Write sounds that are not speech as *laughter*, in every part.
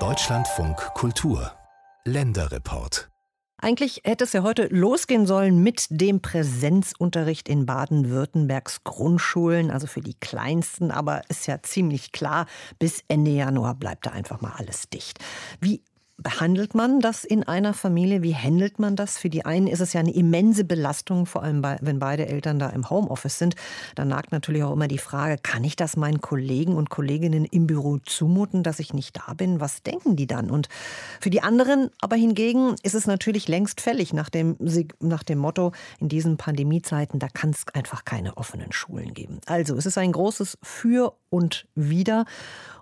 Deutschlandfunk Kultur Länderreport eigentlich hätte es ja heute losgehen sollen mit dem Präsenzunterricht in Baden-Württembergs Grundschulen, also für die Kleinsten. Aber ist ja ziemlich klar, bis Ende Januar bleibt da einfach mal alles dicht. Wie behandelt man das in einer Familie? Wie handelt man das? Für die einen ist es ja eine immense Belastung, vor allem bei, wenn beide Eltern da im Homeoffice sind. Da nagt natürlich auch immer die Frage, kann ich das meinen Kollegen und Kolleginnen im Büro zumuten, dass ich nicht da bin? Was denken die dann? Und für die anderen aber hingegen ist es natürlich längst fällig nach dem, nach dem Motto, in diesen Pandemiezeiten, da kann es einfach keine offenen Schulen geben. Also es ist ein großes Für und Wider.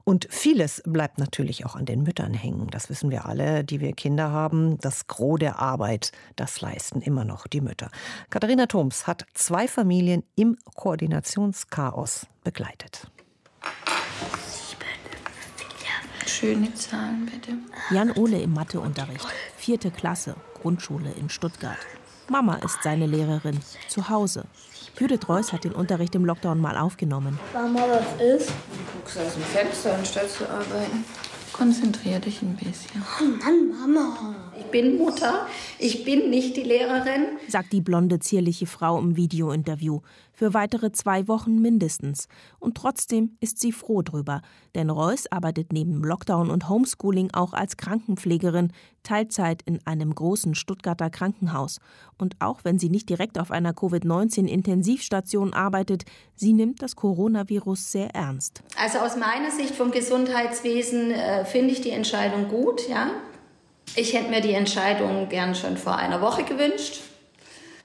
Und vieles bleibt natürlich auch an den Müttern hängen. Das wissen wir alle, die wir Kinder haben. Das Gros der Arbeit, das leisten immer noch die Mütter. Katharina Thoms hat zwei Familien im Koordinationschaos begleitet. Schöne Zahlen, bitte. Jan Ole im Matheunterricht. Vierte Klasse, Grundschule in Stuttgart. Mama ist seine Lehrerin, zu Hause. Judith Reuss hat den Unterricht im Lockdown mal aufgenommen. Mama, was ist? Du guckst aus dem Fenster, anstatt zu arbeiten. Konzentrier dich ein bisschen. Oh Mann, Mama. Ich bin Mutter, ich bin nicht die Lehrerin, sagt die blonde, zierliche Frau im Videointerview. Für weitere zwei Wochen mindestens. Und trotzdem ist sie froh drüber. Denn Reuss arbeitet neben Lockdown und Homeschooling auch als Krankenpflegerin, Teilzeit in einem großen Stuttgarter Krankenhaus. Und auch wenn sie nicht direkt auf einer Covid-19-Intensivstation arbeitet, sie nimmt das Coronavirus sehr ernst. Also aus meiner Sicht vom Gesundheitswesen äh, finde ich die Entscheidung gut, ja. Ich hätte mir die Entscheidung gern schon vor einer Woche gewünscht,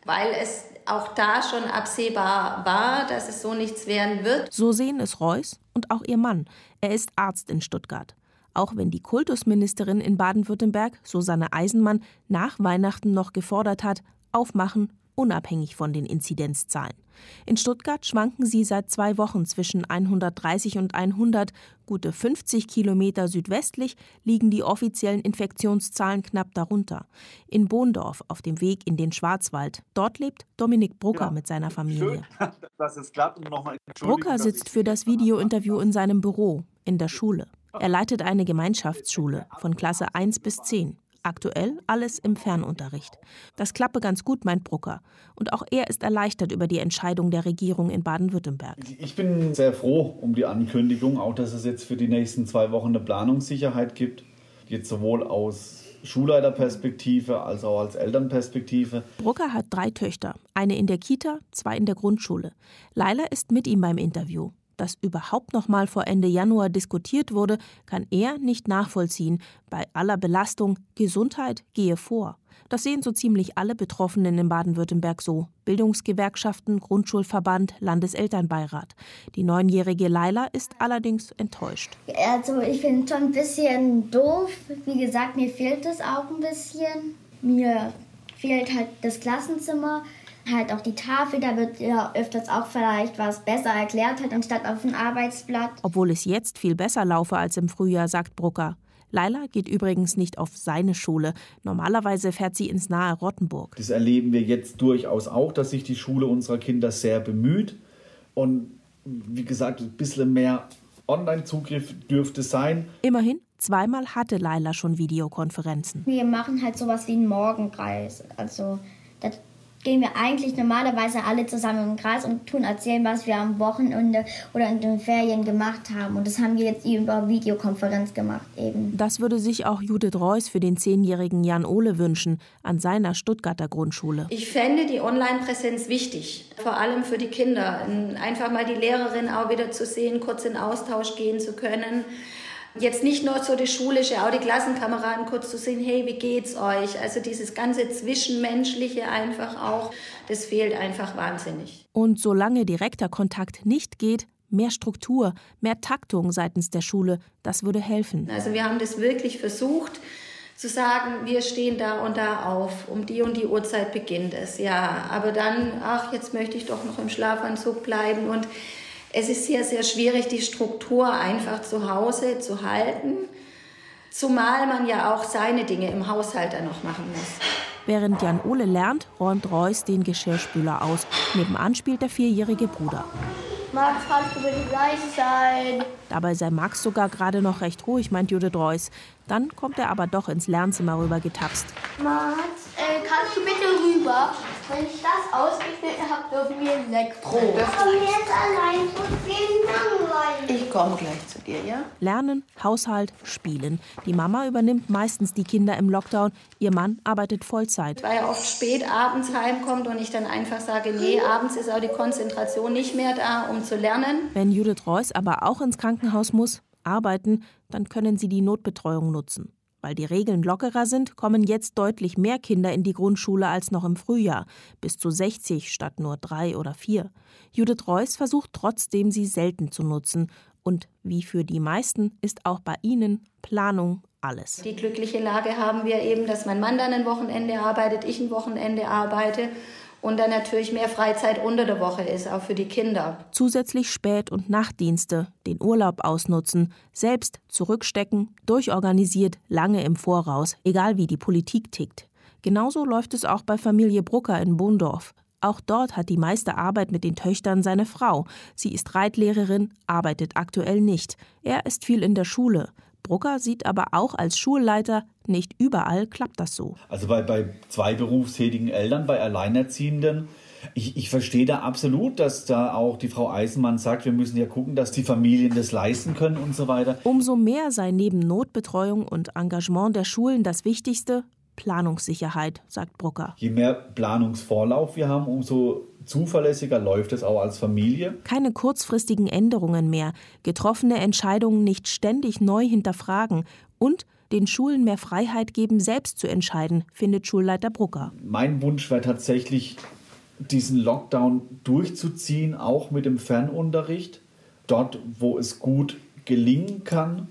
weil es auch da schon absehbar war, dass es so nichts werden wird. So sehen es Reuss und auch ihr Mann. Er ist Arzt in Stuttgart. Auch wenn die Kultusministerin in Baden-Württemberg, Susanne Eisenmann, nach Weihnachten noch gefordert hat, aufmachen unabhängig von den Inzidenzzahlen. In Stuttgart schwanken sie seit zwei Wochen zwischen 130 und 100. Gute 50 Kilometer südwestlich liegen die offiziellen Infektionszahlen knapp darunter. In Bohndorf auf dem Weg in den Schwarzwald. Dort lebt Dominik Brucker ja, mit seiner Familie. Schön, *laughs* dass es klappt. Brucker sitzt für das Videointerview in seinem Büro, in der Schule. Er leitet eine Gemeinschaftsschule von Klasse 1 bis 10. Aktuell alles im Fernunterricht. Das klappe ganz gut, meint Brucker. Und auch er ist erleichtert über die Entscheidung der Regierung in Baden-Württemberg. Ich bin sehr froh um die Ankündigung, auch dass es jetzt für die nächsten zwei Wochen eine Planungssicherheit gibt. Jetzt sowohl aus Schulleiterperspektive als auch als Elternperspektive. Brucker hat drei Töchter, eine in der Kita, zwei in der Grundschule. Laila ist mit ihm beim Interview das überhaupt noch mal vor Ende Januar diskutiert wurde, kann er nicht nachvollziehen. Bei aller Belastung Gesundheit gehe vor. Das sehen so ziemlich alle Betroffenen in Baden-Württemberg so. Bildungsgewerkschaften, Grundschulverband, Landeselternbeirat. Die neunjährige Laila ist allerdings enttäuscht. Also ich finde schon ein bisschen doof. Wie gesagt, mir fehlt es auch ein bisschen. Mir fehlt halt das Klassenzimmer halt auch die Tafel, da wird ja öfters auch vielleicht was besser erklärt hat, anstatt auf dem Arbeitsblatt. Obwohl es jetzt viel besser laufe als im Frühjahr, sagt Brucker. Laila geht übrigens nicht auf seine Schule. Normalerweise fährt sie ins nahe Rottenburg. Das erleben wir jetzt durchaus auch, dass sich die Schule unserer Kinder sehr bemüht. Und wie gesagt, ein bisschen mehr Online-Zugriff dürfte sein. Immerhin, zweimal hatte Laila schon Videokonferenzen. Wir machen halt sowas wie einen Morgenkreis. Also das gehen wir eigentlich normalerweise alle zusammen im Kreis und tun erzählen, was wir am Wochenende oder in den Ferien gemacht haben. Und das haben wir jetzt über Videokonferenz gemacht eben. Das würde sich auch Judith Reuss für den zehnjährigen Jan Ole wünschen an seiner Stuttgarter Grundschule. Ich fände die Online-Präsenz wichtig, vor allem für die Kinder. Einfach mal die Lehrerin auch wieder zu sehen, kurz in Austausch gehen zu können jetzt nicht nur so die schulische, auch die Klassenkameraden kurz zu sehen, hey, wie geht's euch? Also dieses ganze Zwischenmenschliche einfach auch, das fehlt einfach wahnsinnig. Und solange direkter Kontakt nicht geht, mehr Struktur, mehr Taktung seitens der Schule, das würde helfen. Also wir haben das wirklich versucht zu sagen, wir stehen da und da auf, um die und die Uhrzeit beginnt es, ja, aber dann, ach, jetzt möchte ich doch noch im Schlafanzug bleiben und es ist sehr, sehr schwierig, die Struktur einfach zu Hause zu halten, zumal man ja auch seine Dinge im Haushalt dann noch machen muss. Während Jan Ole lernt, räumt Reuss den Geschirrspüler aus. Nebenan spielt der vierjährige Bruder. Max, kannst du bitte gleich sein? Dabei sei Max sogar gerade noch recht ruhig, meint Judith Reuss. Dann kommt er aber doch ins Lernzimmer rüber getapst. Max, äh, kannst du bitte rüber? Wenn ich das ausgeschnitten habe, dürfen wir Elektro. Komm jetzt allein, so langweilig. Ich komme gleich zu dir, ja? Lernen, Haushalt, Spielen. Die Mama übernimmt meistens die Kinder im Lockdown. Ihr Mann arbeitet Vollzeit. Weil er oft spät abends heimkommt und ich dann einfach sage, nee, abends ist auch die Konzentration nicht mehr da, um zu lernen. Wenn Judith Reuss aber auch ins Krankenhaus muss, arbeiten, dann können sie die Notbetreuung nutzen. Weil die Regeln lockerer sind, kommen jetzt deutlich mehr Kinder in die Grundschule als noch im Frühjahr, bis zu 60 statt nur drei oder vier. Judith Reuss versucht trotzdem, sie selten zu nutzen. Und wie für die meisten ist auch bei ihnen Planung alles. Die glückliche Lage haben wir eben, dass mein Mann dann ein Wochenende arbeitet, ich ein Wochenende arbeite und dann natürlich mehr Freizeit unter der Woche ist, auch für die Kinder. Zusätzlich Spät- und Nachtdienste, den Urlaub ausnutzen, selbst zurückstecken, durchorganisiert, lange im Voraus, egal wie die Politik tickt. Genauso läuft es auch bei Familie Brucker in Bohndorf. Auch dort hat die meiste Arbeit mit den Töchtern seine Frau. Sie ist Reitlehrerin, arbeitet aktuell nicht. Er ist viel in der Schule. Brucker sieht aber auch als Schulleiter, nicht überall klappt das so. Also bei, bei zwei berufstätigen Eltern, bei Alleinerziehenden, ich, ich, verstehe da absolut, dass da auch die Frau Eisenmann sagt, wir müssen ja gucken, dass die Familien das leisten können und so weiter. Umso mehr sei neben Notbetreuung und Engagement der Schulen das Wichtigste Planungssicherheit, sagt Brucker. Je mehr Planungsvorlauf wir haben, umso zuverlässiger läuft es auch als Familie. Keine kurzfristigen Änderungen mehr, getroffene Entscheidungen nicht ständig neu hinterfragen und den Schulen mehr Freiheit geben, selbst zu entscheiden, findet Schulleiter Brucker. Mein Wunsch wäre tatsächlich, diesen Lockdown durchzuziehen, auch mit dem Fernunterricht, dort, wo es gut gelingen kann,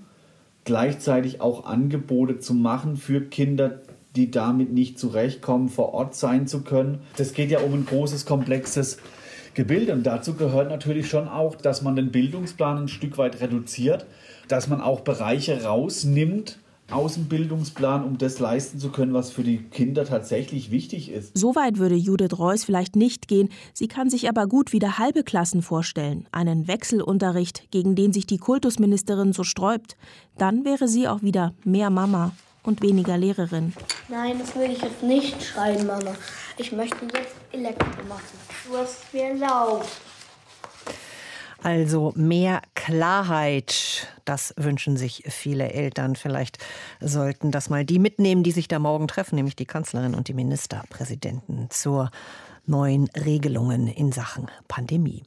gleichzeitig auch Angebote zu machen für Kinder, die damit nicht zurechtkommen, vor Ort sein zu können. Das geht ja um ein großes, komplexes Gebilde und dazu gehört natürlich schon auch, dass man den Bildungsplan ein Stück weit reduziert, dass man auch Bereiche rausnimmt, aus dem Bildungsplan, um das leisten zu können, was für die Kinder tatsächlich wichtig ist. So weit würde Judith Reuss vielleicht nicht gehen. Sie kann sich aber gut wieder halbe Klassen vorstellen. Einen Wechselunterricht, gegen den sich die Kultusministerin so sträubt. Dann wäre sie auch wieder mehr Mama und weniger Lehrerin. Nein, das will ich jetzt nicht schreiben, Mama. Ich möchte jetzt Elektro machen. Du hast mir erlaubt. Also mehr Klarheit, das wünschen sich viele Eltern. Vielleicht sollten das mal die mitnehmen, die sich da morgen treffen, nämlich die Kanzlerin und die Ministerpräsidenten zur neuen Regelungen in Sachen Pandemie.